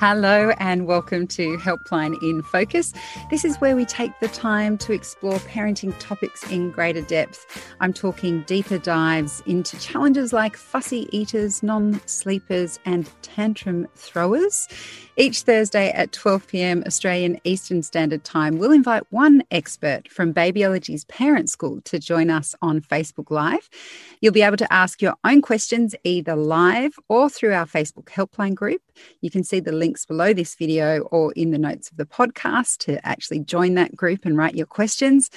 Hello and welcome to Helpline in Focus. This is where we take the time to explore parenting topics in greater depth. I'm talking deeper dives into challenges like fussy eaters, non sleepers, and tantrum throwers. Each Thursday at 12 pm Australian Eastern Standard Time, we'll invite one expert from Babyology's parent school to join us on Facebook Live. You'll be able to ask your own questions either live or through our Facebook helpline group. You can see the links below this video or in the notes of the podcast to actually join that group and write your questions.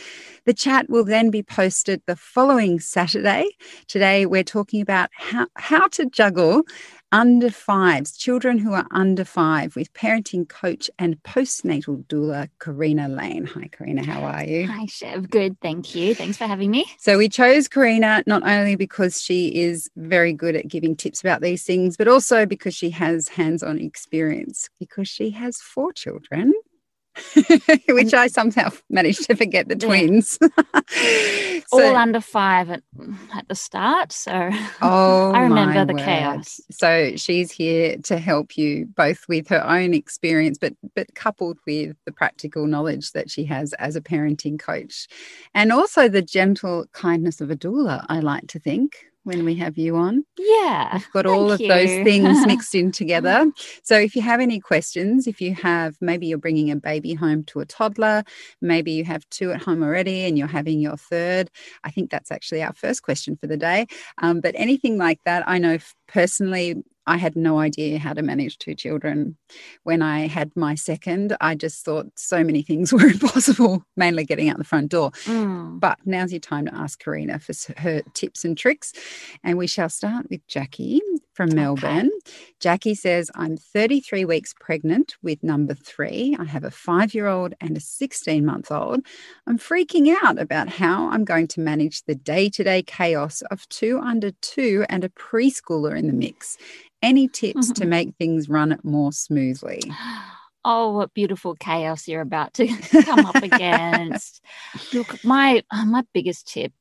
The chat will then be posted the following Saturday. Today, we're talking about how, how to juggle under fives, children who are under five, with parenting coach and postnatal doula, Karina Lane. Hi, Karina, how are you? Hi, Chev. Good, thank you. Thanks for having me. So, we chose Karina not only because she is very good at giving tips about these things, but also because she has hands on experience, because she has four children. which I somehow managed to forget the twins. so, All under five at, at the start. So oh, I remember the word. chaos. So she's here to help you both with her own experience, but but coupled with the practical knowledge that she has as a parenting coach. And also the gentle kindness of a doula, I like to think when we have you on. Yeah. We've got all of you. those things mixed in together. So if you have any questions, if you have maybe you're bringing a baby home to a toddler, maybe you have two at home already and you're having your third, I think that's actually our first question for the day. Um, but anything like that, I know personally I had no idea how to manage two children. When I had my second, I just thought so many things were impossible, mainly getting out the front door. Mm. But now's your time to ask Karina for her tips and tricks. And we shall start with Jackie from Melbourne. Okay. Jackie says, I'm 33 weeks pregnant with number three. I have a five year old and a 16 month old. I'm freaking out about how I'm going to manage the day to day chaos of two under two and a preschooler in the mix. Any tips mm-hmm. to make things run more smoothly? Oh, what beautiful chaos you're about to come up against. Look, my uh, my biggest tip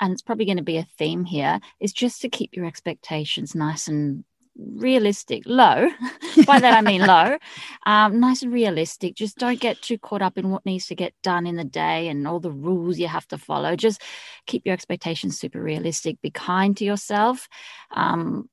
and it's probably going to be a theme here, is just to keep your expectations nice and realistic, low. By that I mean low, um, nice and realistic. Just don't get too caught up in what needs to get done in the day and all the rules you have to follow. Just keep your expectations super realistic. Be kind to yourself. Um,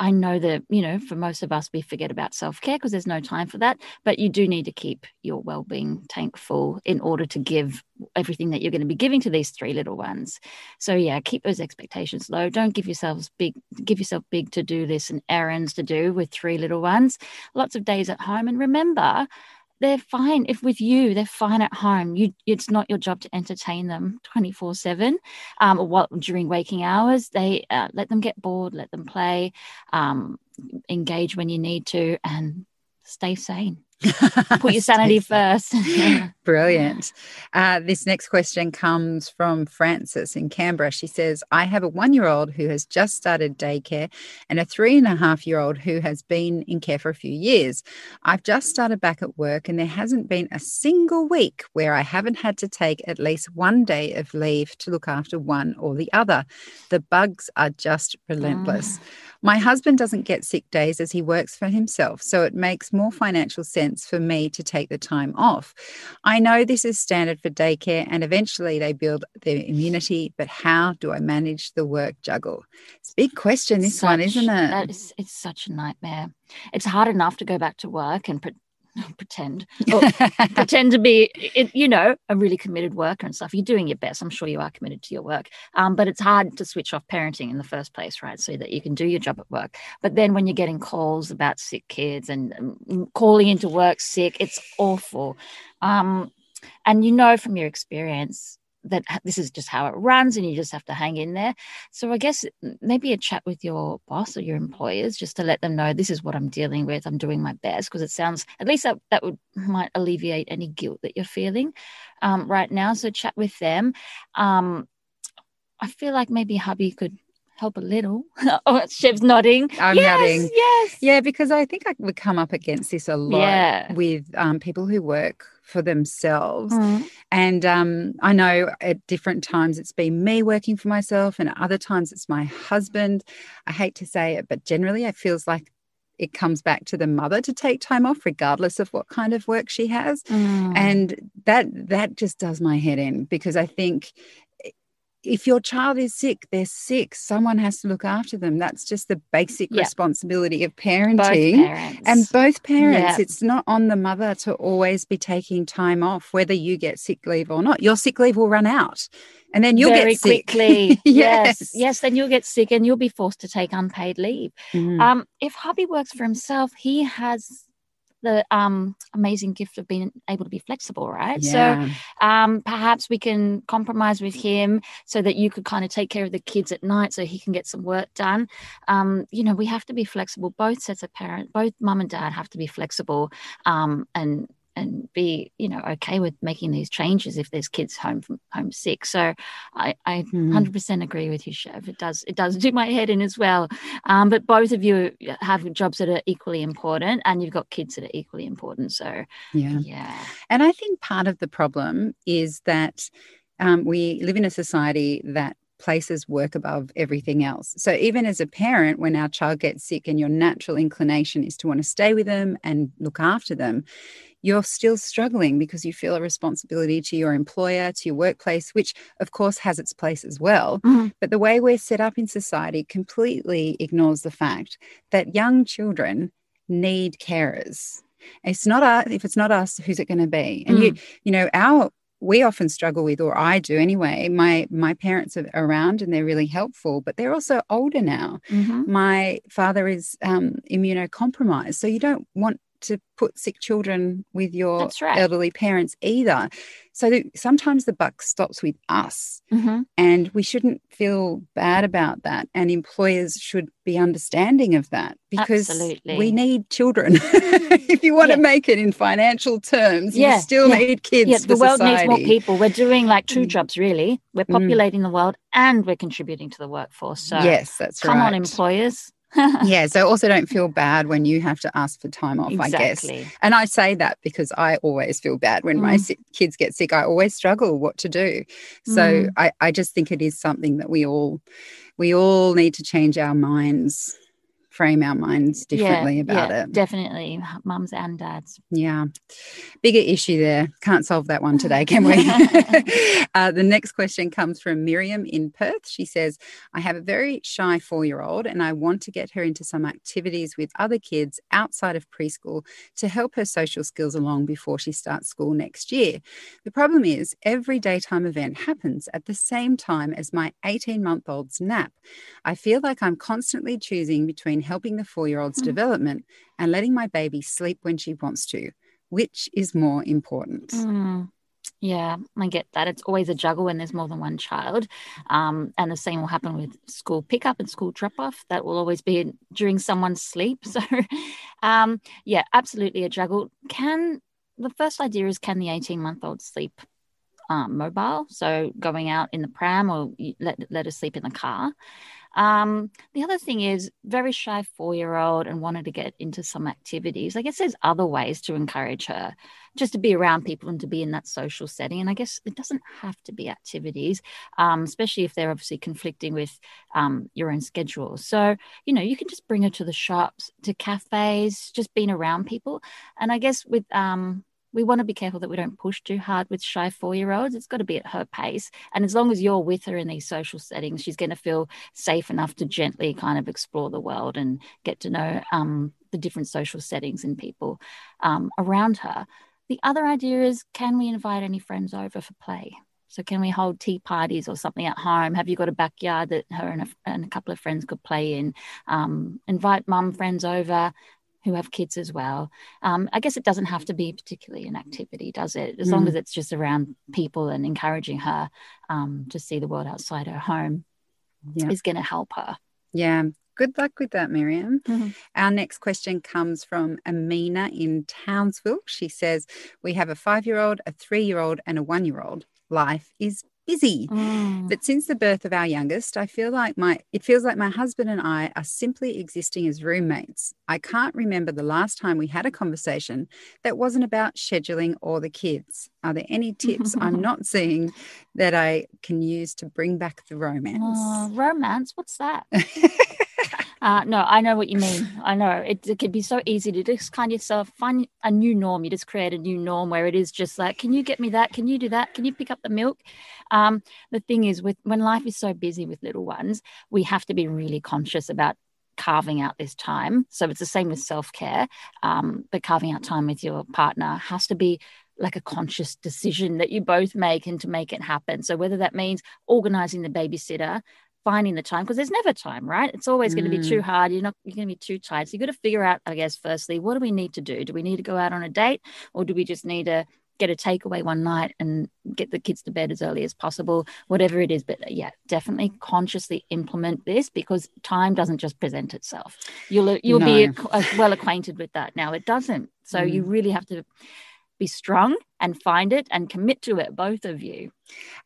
I know that, you know, for most of us, we forget about self care because there's no time for that. But you do need to keep your well being tank full in order to give everything that you're going to be giving to these three little ones. So, yeah, keep those expectations low. Don't give yourselves big, give yourself big to do lists and errands to do with three little ones. Lots of days at home. And remember, they're fine if with you they're fine at home. You it's not your job to entertain them 24 7 um, what during waking hours they uh, let them get bored let them play um, engage when you need to and stay sane Put your sanity first. Brilliant. Uh, this next question comes from Frances in Canberra. She says, I have a one year old who has just started daycare and a three and a half year old who has been in care for a few years. I've just started back at work and there hasn't been a single week where I haven't had to take at least one day of leave to look after one or the other. The bugs are just relentless. Mm. My husband doesn't get sick days as he works for himself, so it makes more financial sense for me to take the time off. I know this is standard for daycare and eventually they build their immunity, but how do I manage the work juggle? It's a big question, this such, one, isn't it? That is, it's such a nightmare. It's hard enough to go back to work and pretend. Pretend to be you know a really committed worker and stuff. You're doing your best. I'm sure you are committed to your work. Um, but it's hard to switch off parenting in the first place right? So that you can do your job at work. But then when you're getting calls about sick kids and um, calling into work sick it's awful. Um, and you know from your experience that this is just how it runs and you just have to hang in there. So I guess maybe a chat with your boss or your employers just to let them know this is what I'm dealing with. I'm doing my best because it sounds at least that, that would might alleviate any guilt that you're feeling um, right now. So chat with them. Um, I feel like maybe hubby could help a little. oh, Chev's nodding. I'm yes, nodding. Yes. Yeah, because I think I would come up against this a lot yeah. with um, people who work for themselves. Mm. And um, I know at different times it's been me working for myself, and at other times it's my husband. I hate to say it, but generally it feels like it comes back to the mother to take time off, regardless of what kind of work she has. Mm. And that that just does my head in because I think if your child is sick, they're sick. Someone has to look after them. That's just the basic Yep. responsibility of both parenting. parents. And both parents, Yeah. it's not on the mother to always be taking time off, whether you get sick leave or not. Your sick leave will run out and then you'll very get sick. quickly. yes. yes, yes. Then you'll get sick and you'll be forced to take unpaid leave. Mm. Um, if hubby works for himself, he has the um amazing gift of being able to be flexible, right? So um perhaps we can compromise with him so that you could kind of take care of the kids at night so he can get some work done. Um you know we have to be flexible. Both sets of parents both mum and dad have to be flexible um and and be you know okay with making these changes if there's kids home from home sick so i i Mm. 100% agree with you Chev it does it does do my head in as well um but both of you have jobs that are equally important and you've got kids that are equally important so yeah. yeah And I think part of the problem is that um, we live in a society that places work above everything else. So even as a parent, when our child gets sick and your natural inclination is to want to stay with them and look after them, you're still struggling because you feel a responsibility to your employer, to your workplace, which of course has its place as well. Mhm. But the way we're set up in society completely ignores the fact that young children need carers. It's not us, if it's not us, who's it going to be? And you, you know, our we often struggle with, or I do anyway. My my parents are around and they're really helpful, but they're also older now. Mhm. My father is um, immunocompromised, so you don't want to put sick children with your right. elderly parents either. So sometimes the buck stops with us, Mhm. and we shouldn't feel bad about that. And employers should be understanding of that because Absolutely. we need children. if you want Yeah. to make it in financial terms, Yeah, you still yeah, need kids. yeah, the world needs more people. We're doing like two Mm. jobs, really. We're Mm. populating the world and we're contributing to the workforce. So yes, that's come right. on, employers. yeah, so also don't feel bad when you have to ask for time off, I guess. And I say that because I always feel bad when my Mm. si- kids get sick. I always struggle what to do. So Mm. I, I just think it is something that we all we all need to change our minds, frame our minds differently yeah, about yeah, it. Definitely, mums and dads. Yeah. Bigger issue there. Can't solve that one today, can we? uh, the next question comes from Miriam in Perth. She says, I have a very shy four year old and I want to get her into some activities with other kids outside of preschool to help her social skills along before she starts school next year. The problem is, every daytime event happens at the same time as my 18 month old's nap. I feel like I'm constantly choosing between helping the four year old's Mm. development and letting my baby sleep when she wants to. Which is more important? Mm. Yeah, I get that. It's always a juggle when there's more than one child. Um, and the same will happen with school pickup and school drop off. That will always be during someone's sleep. So, um, yeah, absolutely a juggle. Can the first idea is can the 18 month old sleep um, mobile? So, going out in the pram or let, let her sleep in the car. Um, the other thing is very shy four year old and wanted to get into some activities. I guess there's other ways to encourage her just to be around people and to be in that social setting. And I guess it doesn't have to be activities, um, especially if they're obviously conflicting with um, your own schedule. So, you know, you can just bring her to the shops, to cafes, just being around people. And I guess with, um, we want to be careful that we don't push too hard with shy four year olds. It's got to be at her pace. And as long as you're with her in these social settings, she's going to feel safe enough to gently kind of explore the world and get to know um, the different social settings and people um, around her. The other idea is can we invite any friends over for play? So, can we hold tea parties or something at home? Have you got a backyard that her and a, and a couple of friends could play in? Um, invite mum friends over who have kids as well. Um, I guess it doesn't have to be particularly an activity, does it? As long Mm. as it's just around people and encouraging her um, to see the world outside her home Yeah. is going to help her. Yeah. Good luck with that, Miriam. Mhm. Our next question comes from Amina in Townsville. She says, We have a five year old, a three year old, and a one year old. Life is busy. Mm. But since the birth of our youngest, I feel like my it feels like my husband and I are simply existing as roommates. I can't remember the last time we had a conversation that wasn't about scheduling or the kids. Are there any tips I'm not seeing that I can use to bring back the romance? Oh, romance? What's that? Uh, no, I know what you mean. I know it, it could be so easy to just kind of find a new norm. You just create a new norm where it is just like, can you get me that? Can you do that? Can you pick up the milk? Um, the thing is, with when life is so busy with little ones, we have to be really conscious about carving out this time. So it's the same with self care, um, but carving out time with your partner has to be like a conscious decision that you both make and to make it happen. So whether that means organizing the babysitter, finding the time, because there's never time, right? It's always going to be too mm. hard. You're not you're going to be too tired. So you've got to figure out, I guess, firstly, what do we need to do? Do we need to go out on a date or do we just need to get a takeaway one night and get the kids to bed as early as possible, whatever it is. But yeah, definitely consciously implement this because time doesn't just present itself. You'll you'll no. be well acquainted with that now. It doesn't. So mm. you really have to be strong and find it and commit to it, both of you.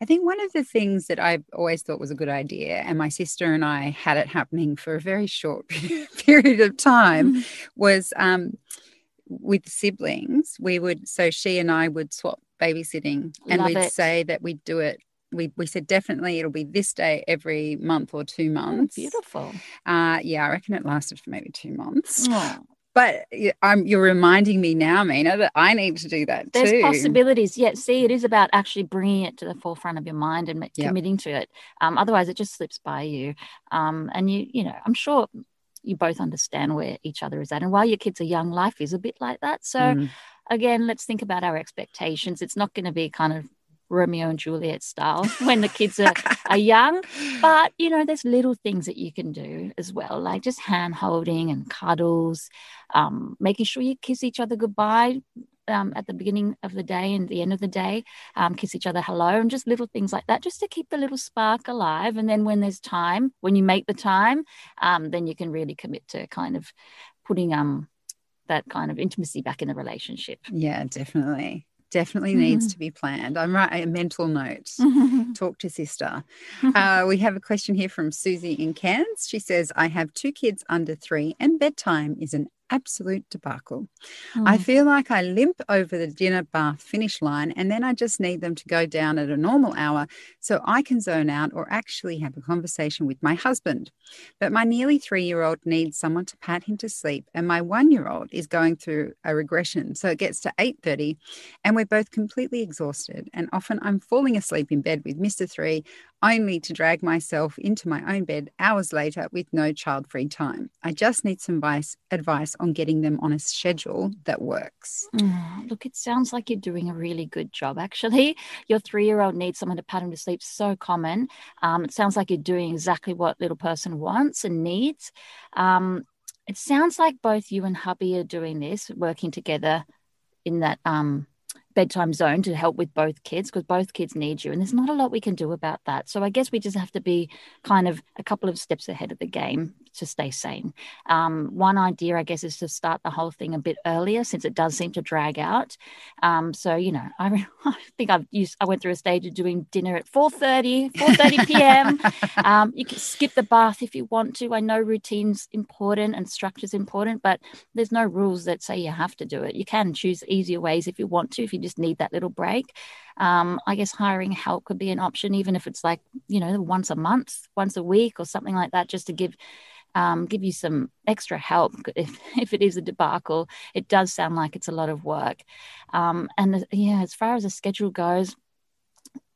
I think one of the things that I've always thought was a good idea, and my sister and I had it happening for a very short period of time, mm. was um, with siblings. We would, so she and I would swap babysitting and Love we'd it. say that we'd do it we, we said definitely it'll be this day every month or two months. Oh, beautiful. Uh, yeah, I reckon it lasted for maybe two months. Oh. But I'm, you're reminding me now, Mina, that I need to do that There's too. possibilities. Yeah, see, it is about actually bringing it to the forefront of your mind and yep. committing to it. Um, otherwise, it just slips by you. Um, and you, you know, I'm sure you both understand where each other is at. And while your kids are young, life is a bit like that. So, mm. again, let's think about our expectations. It's not going to be kind of Romeo and Juliet style when the kids are, are young. But, you know, there's little things that you can do as well, like just hand holding and cuddles, um, making sure you kiss each other goodbye um, at the beginning of the day and the end of the day, um, kiss each other hello, and just little things like that, just to keep the little spark alive. And then when there's time, when you make the time, um, then you can really commit to kind of putting um that kind of intimacy back in the relationship. Yeah, definitely definitely mm-hmm. needs to be planned. I'm right, a mental note. Talk to sister. Uh, we have a question here from Susie in Cairns. She says, I have two kids under three, and bedtime is an absolute debacle. Mm. I feel like I limp over the dinner bath finish line and then I just need them to go down at a normal hour so I can zone out or actually have a conversation with my husband. But my nearly three year old needs someone to pat him to sleep and my one year old is going through a regression. So it gets to 8.30 and we're both completely exhausted and often I'm falling asleep in bed with Mr. Three only to drag myself into my own bed hours later with no child free time. I just need some advice, advice on getting them on a schedule that works. Mm, look, it sounds like you're doing a really good job, actually. Your three year old needs someone to pat him to sleep, so common. Um, it sounds like you're doing exactly what little person wants and needs. Um, it sounds like both you and hubby are doing this, working together in that um, bedtime zone to help with both kids because both kids need you and there's not a lot we can do about that. So i guess we just have to be kind of a couple of steps ahead of the game to stay sane. Um, one idea i guess is to start the whole thing a bit earlier since it does seem to drag out. Um, so you know I, I, think i've used i went through a stage of doing dinner at 4.30 4.30 p.m um, you can skip the bath if you want to. I know routine's important and structure's important but there's no rules that say you have to do it. You can choose easier ways if you want to if you just need that little break. Um, I guess hiring help could be an option, even if it's like, you know, once a month, once a week, or something like that, just to give um, give you some extra help if, if it is a debacle. It does sound like it's a lot of work. Um, and yeah, as far as the schedule goes,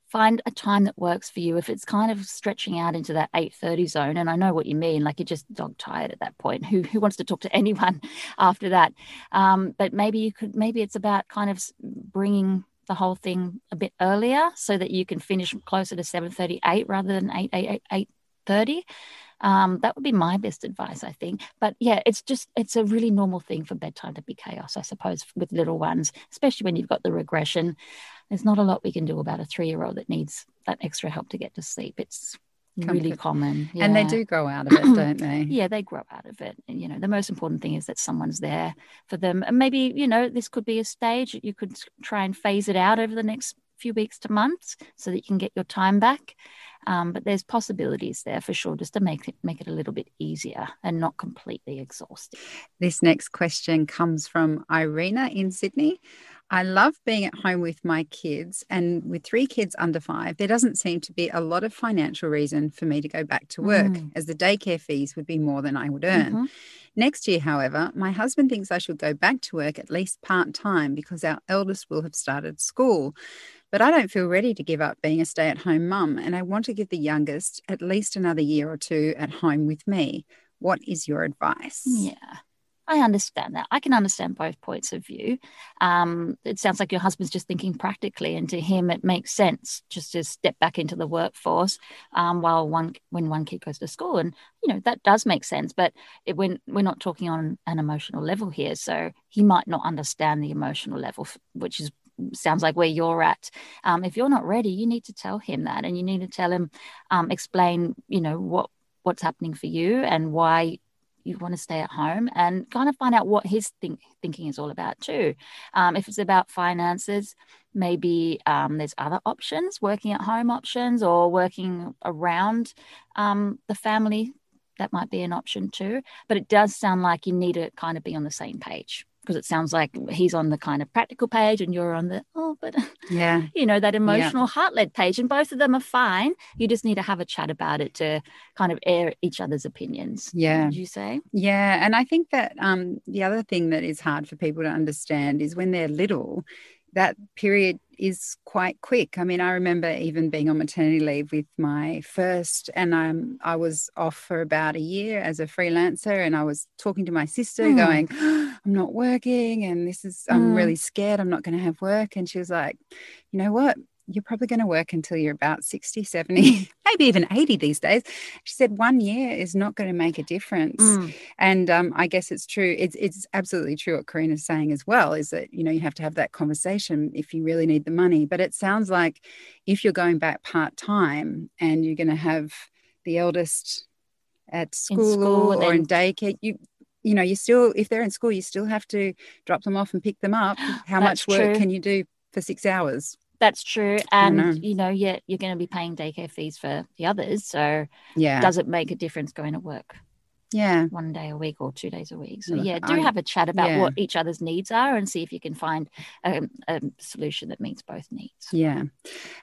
find a time that works for you if it's kind of stretching out into that 8.30 zone and i know what you mean like you're just dog tired at that point who, who wants to talk to anyone after that um, but maybe you could maybe it's about kind of bringing the whole thing a bit earlier so that you can finish closer to 7.38 rather than 8, 8, 8, 8.30 um, that would be my best advice, I think. But yeah, it's just, it's a really normal thing for bedtime to be chaos, I suppose, with little ones, especially when you've got the regression. There's not a lot we can do about a three year old that needs that extra help to get to sleep. It's Comfort. really common. Yeah. And they do grow out of it, don't they? yeah, they grow out of it. And, you know, the most important thing is that someone's there for them. And maybe, you know, this could be a stage you could try and phase it out over the next few weeks to months so that you can get your time back. Um, but there's possibilities there for sure, just to make it make it a little bit easier and not completely exhausting. This next question comes from Irina in Sydney. I love being at home with my kids, and with three kids under five, there doesn't seem to be a lot of financial reason for me to go back to work, mm. as the daycare fees would be more than I would earn. Mm-hmm. Next year, however, my husband thinks I should go back to work at least part time because our eldest will have started school. But I don't feel ready to give up being a stay at home mum, and I want to give the youngest at least another year or two at home with me. What is your advice? Yeah. I understand that. I can understand both points of view. Um, it sounds like your husband's just thinking practically, and to him, it makes sense just to step back into the workforce um, while one when one kid goes to school, and you know that does make sense. But it, when we're not talking on an emotional level here, so he might not understand the emotional level, which is sounds like where you're at. Um, if you're not ready, you need to tell him that, and you need to tell him, um, explain, you know, what what's happening for you and why you want to stay at home and kind of find out what his think, thinking is all about too. Um, if it's about finances, maybe um, there's other options, working at home options or working around um, the family. That might be an option too. But it does sound like you need to kind of be on the same page because it sounds like he's on the kind of practical page and you're on the oh but yeah. you know that emotional yeah. heart-led page and both of them are fine. You just need to have a chat about it to kind of air each other's opinions yeah. would you say? Yeah and i think that um the other thing that is hard for people to understand is when they're little that period is quite quick. I mean, I remember even being on maternity leave with my first, and um, I was off for about a year as a freelancer, and I was talking to my sister, mm. going, "I'm not working, and this is I'm mm. really scared. I'm not going to have work." And she was like, "You know what? You're probably going to work until you're about 60, 70, mm. maybe even 80 these days. She said one year is not going to make a difference. Mm. And um, I guess it's true. It's, it's absolutely true what Karina's saying as well is that, you know, you have to have that conversation if you really need the money. But it sounds like if you're going back part time and you're going to have the eldest at school, school or, or in daycare, you you know, you still, if they're in school, you still have to drop them off and pick them up. How much work true. can you do for six hours? That's true. And know. you know, yeah, you're going to be paying daycare fees for the others. So yeah, does it make a difference going to work? Yeah. One day a week or two days a week. So yeah, do I, have a chat about yeah. what each other's needs are and see if you can find a, a solution that meets both needs. Yeah.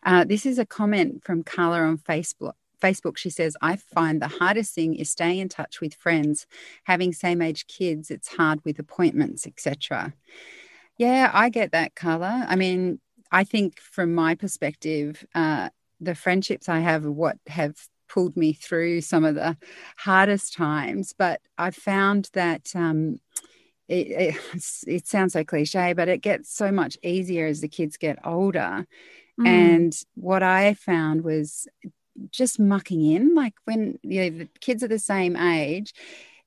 Uh, this is a comment from Carla on Facebook. Facebook, she says, I find the hardest thing is staying in touch with friends. Having same age kids, it's hard with appointments, etc. Yeah, I get that, Carla. I mean, I think from my perspective, uh, the friendships I have are what have pulled me through some of the hardest times. But I found that um, it, it, it, sounds so cliche, but it gets so much easier as the kids get older. Mm. And what I found was just mucking in, like when you know, the kids are the same age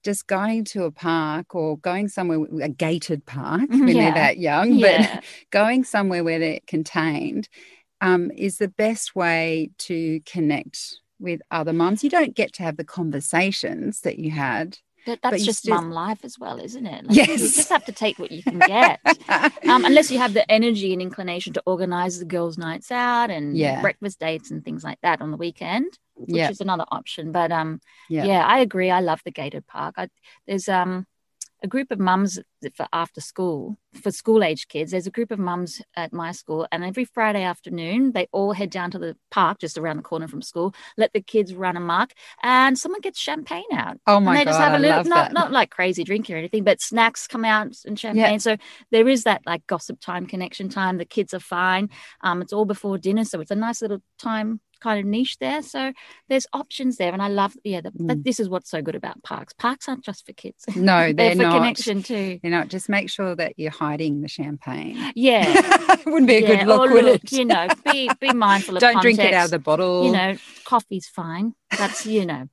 just going to a park or going somewhere a gated park mm-hmm. when yeah. they're that young yeah. but going somewhere where they're contained um, is the best way to connect with other moms you don't get to have the conversations that you had but that's but just still... mum life as well, isn't it? Like, yes. You just have to take what you can get. um, unless you have the energy and inclination to organize the girls' nights out and yeah. breakfast dates and things like that on the weekend which yeah. is another option. But um, yeah. yeah, I agree. I love the gated park. I, there's um a group of mums for after school for school age kids there's a group of mums at my school and every friday afternoon they all head down to the park just around the corner from school let the kids run amok and someone gets champagne out. Oh my and they god just have a little not, not like crazy drinking or anything but snacks come out and champagne. Yeah. so there is that like gossip time connection time. The kids are fine. Um it's all before dinner so it's a nice little time kind of niche there. So there's options there, and I love yeah. The, mm. This is what's so good about parks. Parks aren't just for kids. No, they're, they're for not. connection too. You know, just make sure that you're hiding the champagne. Yeah, wouldn't be a yeah. good look, would look, it? You know, be be mindful of. Don't context. drink it out of the bottle. You know, coffee's fine. That's you know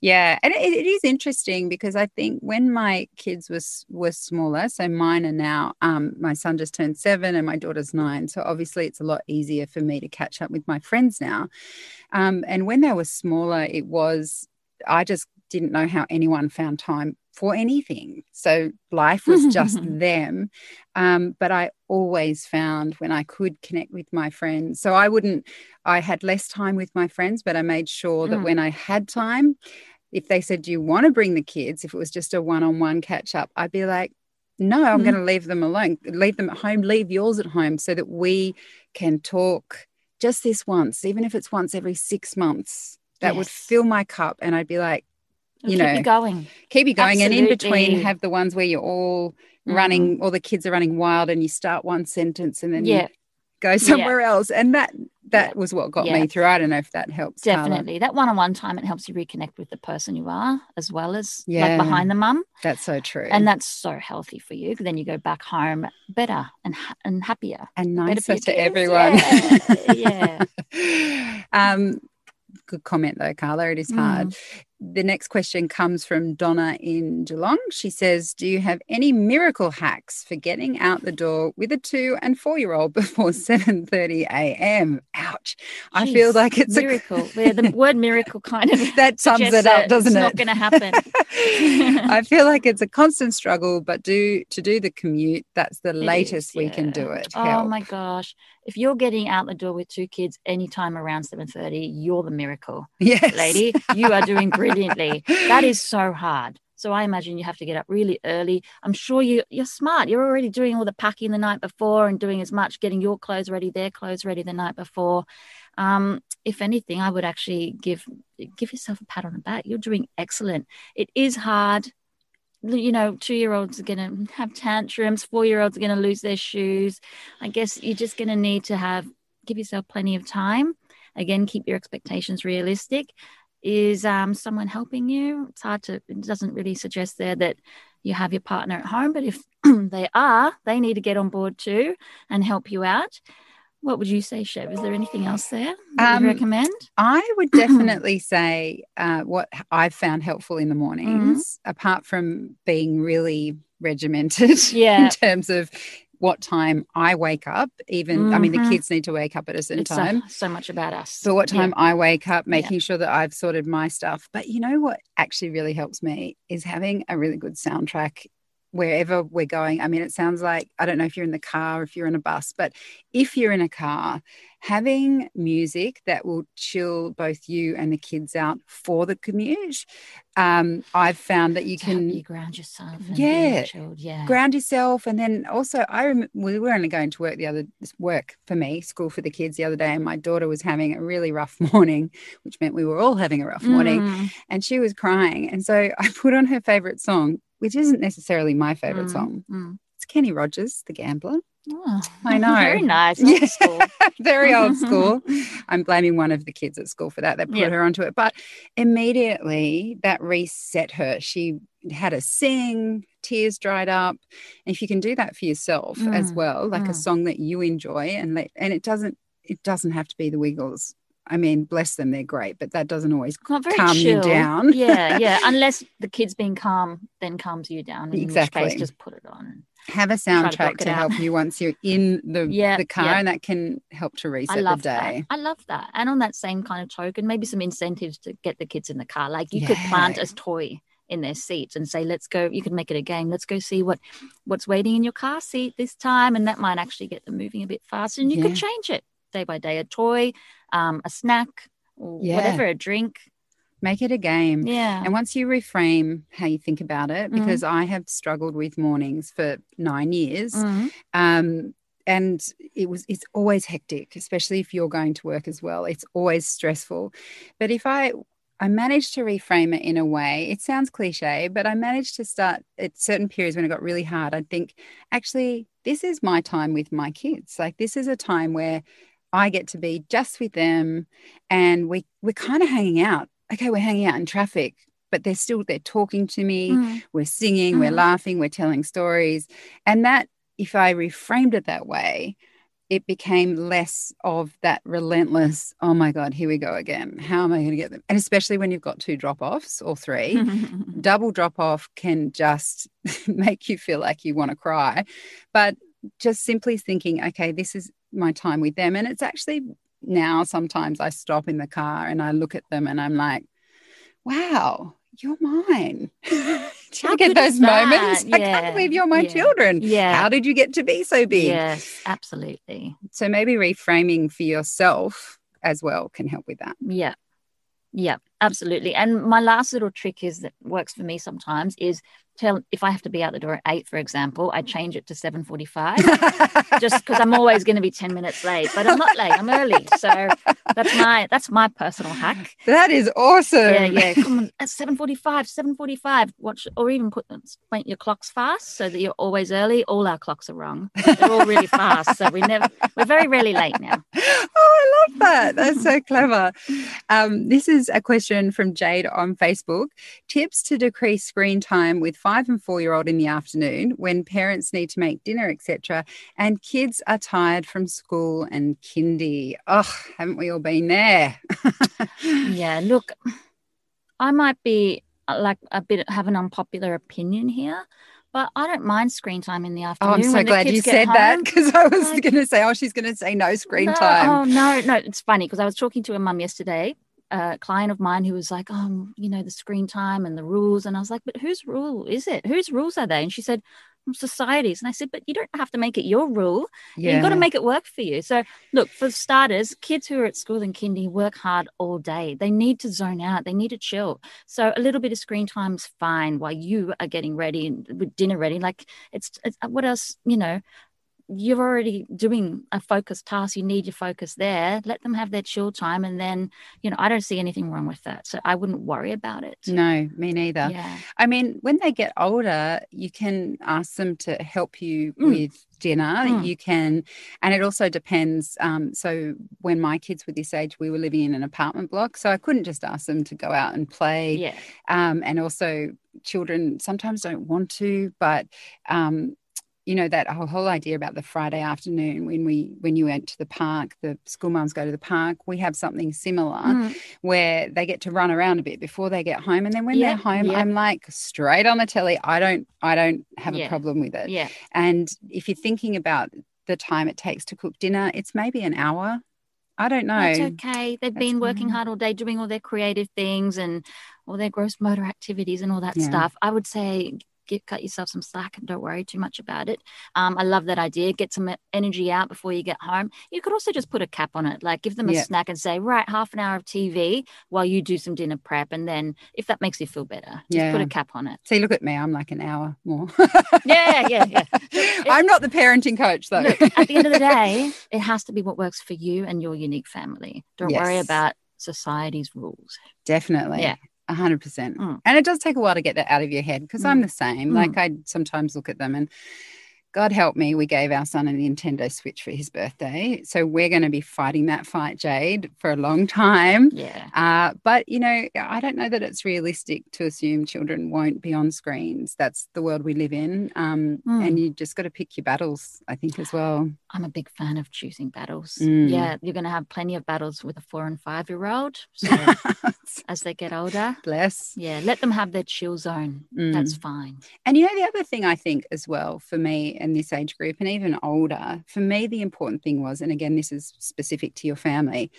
yeah and it, it is interesting because i think when my kids was were smaller so mine are now um, my son just turned seven and my daughter's nine so obviously it's a lot easier for me to catch up with my friends now. Um, and when they were smaller it was i just didn't know how anyone found time for anything. So life was just them. Um, but I always found when I could connect with my friends. So I wouldn't, I had less time with my friends, but I made sure that Mm. when I had time, if they said, Do you want to bring the kids? If it was just a one on one catch up, I'd be like, No, I'm Mm. going to leave them alone, leave them at home, leave yours at home so that we can talk just this once, even if it's once every six months. That would fill my cup. And I'd be like, You keep know, you going. keep you going. And in between, have the ones where you're all Mm. running, all the kids are running wild, and you start one sentence and then Yeah, you go somewhere else. And that that was what got Yeah. me through. I don't know if that helps. Carla. definitely. That one-on-one time it helps you reconnect with the person you are, as well as Yeah. like behind the mum, That's so true. and that's so healthy for you. Then you go back home better and ha- and happier. and nicer to everyone. Yeah, um, good comment though, Carla. It is hard. The next question comes from Donna in Geelong. She says, "Do you have any miracle hacks for getting out the door with a two and four year old before seven thirty a.m.?" Ouch! I feel like it's a miracle. Yeah, the word miracle kind of that sums it up, doesn't it's it? not going to happen. I feel like it's a constant struggle, but do to do the commute. That's the It latest is, we can do it. Oh Help. my gosh! If you're getting out the door with two kids anytime around seven thirty, you're the miracle, yes, lady. You are doing brilliantly. That is so hard. So I imagine you have to get up really early. I'm sure you you're smart. You're already doing all the packing the night before and doing as much, getting your clothes ready, their clothes ready the night before. Um, if anything, I would actually give give yourself a pat on the back. You're doing excellent. It is hard. You know, two year olds are going to have tantrums. Four year olds are going to lose their shoes. I guess you're just going to need to have give yourself plenty of time. Again, keep your expectations realistic. Is um, someone helping you? It's hard to. It doesn't really suggest there that you have your partner at home, but if they are, they need to get on board too and help you out. What would you say, Chev? Is there anything else there that Um, you recommend? I would definitely say uh, what I've found helpful in the mornings, apart from being really regimented Yeah. in terms of what time I wake up. Even, I mean, the Mhm. kids need to wake up at a certain It's uh, time. so much about us. So, what Yeah. time I wake up, making sure that I've sorted my stuff. But you know what actually really helps me is having a really good soundtrack wherever we're going. I mean, it sounds like I don't know if you're in the car, or if you're in a bus, but if you're in a car, having music that will chill both you and the kids out for the commute. Um, I've found that you To can you ground yourself. And Yeah. Yeah. ground yourself and then also i rem- we were only going to work the other work for me school for the kids the other day and my daughter was having a really rough morning which meant we were all having a rough morning Mm, and she was crying and so i put on her favorite song which isn't necessarily my favorite mm, song mm. it's kenny rogers the gambler Oh, I know. Very nice. Yeah. Old school. very old school i'm blaming one of the kids at school for that they put Yeah. her onto it but immediately that reset her she had a sing tears dried up and if you can do that for yourself as Mm, well like a mm. song that you enjoy and let, and it doesn't it doesn't have to be the wiggles i mean bless them they're great but that doesn't always calm you down. Yeah, yeah. Unless the kid's being calm, then calms you down. In Exactly. Which case, just put it on. have a soundtrack block to, help you once you're in the Yeah, the car yeah. and that can help to I reset the love day that. I love that. And on that same kind of token, maybe some incentives to get the kids in the car. Like you could plant Yeah. a toy in their seats and say, "Let's go." You could make it a game. Let's go see what what's waiting in your car seat this time, and that might actually get them moving a bit faster. And you Yeah. could change it day by day. A toy, um, a snack, Yeah. whatever, a drink. make it a game Yeah. And once you reframe how you think about it, Mhm. because I have struggled with mornings for nine years, Mhm. um, and it was it's always hectic, especially if you're going to work as well. It's always stressful. But if I I managed to reframe it in a way, it sounds cliche, but I managed to start at certain periods when it got really hard. I'd think, actually, this is my time with my kids. Like this is a time where I get to be just with them and we we're kind of hanging out. Okay, we're hanging out in traffic, but they're still they're talking to me Mm. we're singing, we're Mhm. laughing, we're telling stories. And that, if I reframed it that way, it became less of that relentless, oh my God, here we go again. How am I going to get them? And especially when you've got two drop offs or three, double drop off can just make you feel like you want to cry. But just simply thinking, okay, this is my time with them. And it's actually now sometimes I stop in the car and I look at them and I'm like, wow, you're mine. You get those moments? I can't believe you're my yeah, children. yeah. How did you get to be so big? Yes, absolutely. So maybe reframing for yourself as well can help with that. Yeah. Yeah, absolutely. And my last little trick is that works for me sometimes is tell if I have to be out the door at eight, for example, I change it to seven forty-five, just because I'm always going to be ten minutes late. But I'm not late; I'm early. So that's my that's my personal hack. that is awesome. Yeah, yeah. Come on, at seven forty-five, seven forty-five. Watch, or even put point your clocks fast so that you're always early. All our clocks are wrong; they're all really fast. So we never, we're very rarely late now. Oh, I love that. That's so clever. Um, this is a question from Jade on Facebook. Tips to decrease screen time with five and four year old in the afternoon when parents need to make dinner, etc., and kids are tired from school and kindy. Oh, haven't we all been there? Yeah, look, I might be uh, like a bit have an unpopular opinion here, but I don't mind screen time in the afternoon. Oh. I'm so glad you said that because I was Like- going to say, oh, she's going to say no screen No, time. Oh no, no, it's funny because I was talking to a mum yesterday, a client of mine who was like, "Oh, you know, the screen time and the rules," and I was like, "But whose rule is it? Whose rules are they?" And she said, "Mm, "Society's." And I said, "But you don't have to make it your rule. You've got to make it work for you." So, look, for starters, kids who are at school and kindy work hard all day. They need to zone out. They need to chill. So, a little bit of screen time's fine while you are getting ready and with dinner ready. Like, it's, it's what else, you know you're already doing a focused task you need your focus there let them have their chill time and then you know i don't see anything wrong with that so i wouldn't worry about it No, me neither. yeah I mean, when they get older, you can ask them to help you Mm. with dinner. Mm. You can, and it also depends. Um, so, when my kids were this age, we were living in an apartment block. So, I couldn't just ask them to go out and play. yeah Um, and also, children sometimes don't want to, but um, you know that whole, whole idea about the Friday afternoon when we when you went to the park, the school moms go to the park. We have something similar Mm. where they get to run around a bit before they get home, and then when Yeah, they're home, yeah. I'm like straight on the telly. I don't I don't have Yeah. a problem with it. yeah And if you're thinking about the time it takes to cook dinner, it's maybe an hour. I don't know. that's okay they've That's been working hard all day doing all their creative things and all their gross motor activities and all that Yeah. stuff i would say get cut yourself some slack and don't worry too much about it um, i love that idea get some energy out before you get home you could also just put a cap on it like give them a Yeah. snack and say right half an hour of tv while you do some dinner prep and then if that makes you feel better just put a cap on it See, look at me. I'm like an hour more. yeah yeah yeah I'm not the parenting coach though. Look, at the end of the day it has to be what works for you and your unique family don't worry about society's rules Definitely. Yeah. A hundred percent. Mm. And it does take a while to get that out of your head because I'm Mm. the same. Mm. Like I sometimes look at them and God help me, we gave our son a Nintendo Switch for his birthday. So we're going to be fighting that fight, Jade, for a long time. yeah Uh, but you know, I don't know that it's realistic to assume children won't be on screens. That's the world we live in, um, Mm. and you just got to pick your battles. I think as well. I'm a big fan of choosing battles. Mm. Yeah, you're going to have plenty of battles with a four and five year old. So as they get older, Bless. yeah, let them have their chill zone. Mm. That's fine. And you know, the other thing I think as well for me in this age group and even older, for me, the important thing was, and again, this is specific to your family,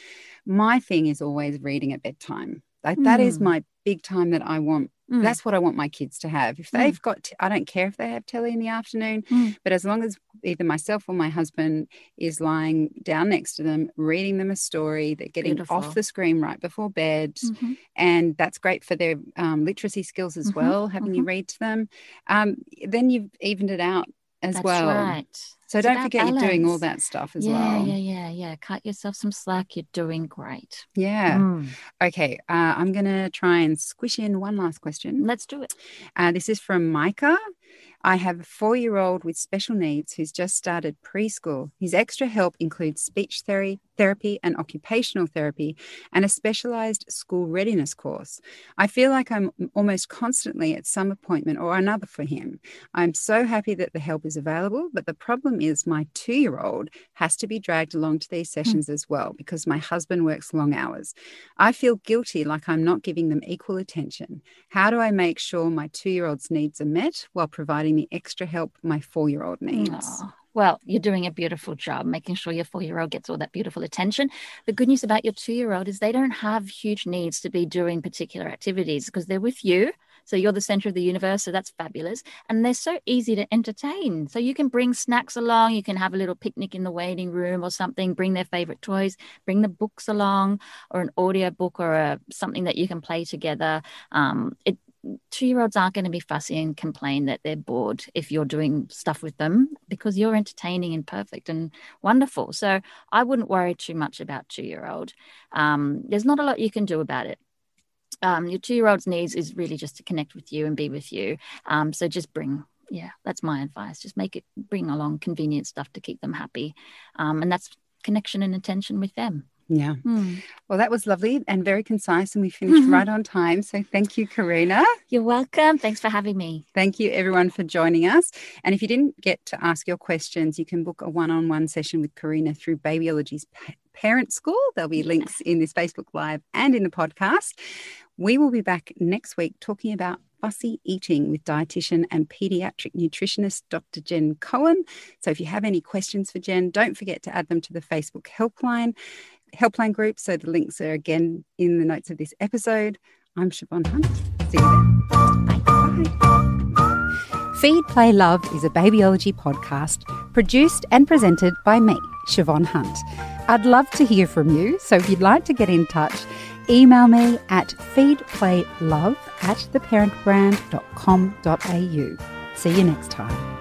my thing is always reading at bedtime. Like that is Mm. my big time that I want. Mm. That's what I want my kids to have. If Mm. they've got, t- I don't care if they have telly in the afternoon, Mm. but as long as either myself or my husband is lying down next to them, reading them a story, they're getting Beautiful. off the screen right before bed Mhm. and that's great for their um, literacy skills as Mhm, well having you read to them um, then you've evened it out as That's well right. so It's don't forget you're doing all that stuff as yeah, well yeah, yeah, yeah. Cut yourself some slack. You're doing great. yeah Mm. okay uh, i'm going to try and squish in one last question Let's do it. uh, this is from micah I have a four year old with special needs who's just started preschool. His extra help includes speech therapy, therapy and occupational therapy, and a specialized school readiness course. I feel like I'm almost constantly at some appointment or another for him. I'm so happy that the help is available, but the problem is my two year old has to be dragged along to these hmm. sessions as well because my husband works long hours. I feel guilty like I'm not giving them equal attention. How do I make sure my two year old's needs are met while providing the extra help my four year old needs? Aw, Well, you're doing a beautiful job making sure your four year old gets all that beautiful attention. The good news about your two year old is they don't have huge needs to be doing particular activities because they're with you. So you're the center of the universe. So that's fabulous. And they're so easy to entertain. So you can bring snacks along. You can have a little picnic in the waiting room or something, bring their favorite toys, bring the books along or an audio book or a, something that you can play together. Um, it, two year olds aren't going to be fussy and complain that they're bored if you're doing stuff with them because you're entertaining and perfect and wonderful. So I wouldn't worry too much about two year old. Um, there's not a lot you can do about it. Um, your two year old's needs is really just to connect with you and be with you. Um, so just bring yeah, that's my advice. Just make it bring along convenient stuff to keep them happy. Um, and that's connection and attention with them. Yeah. Mm. Well, that was lovely and very concise, and we finished right on time. So thank you, Karina. You're welcome. Thanks for having me. Thank you, everyone, for joining us. And if you didn't get to ask your questions, you can book a one on one session with Karina through Babyology's Parent School. There'll be links in this Facebook Live and in the podcast. We will be back next week talking about fussy eating with dietitian and pediatric nutritionist Dr. Jen Cohen. So if you have any questions for Jen, don't forget to add them to the Facebook helpline helpline group. So the links are again in the notes of this episode. I'm Chev Hunt. See you then. Bye. Bye. Feed, Play, Love is a babyology podcast produced and presented by me, Chev Hunt. I'd love to hear from you, so if you'd like to get in touch, email me at feedplaylove at theparentbrand.com.au. See you next time.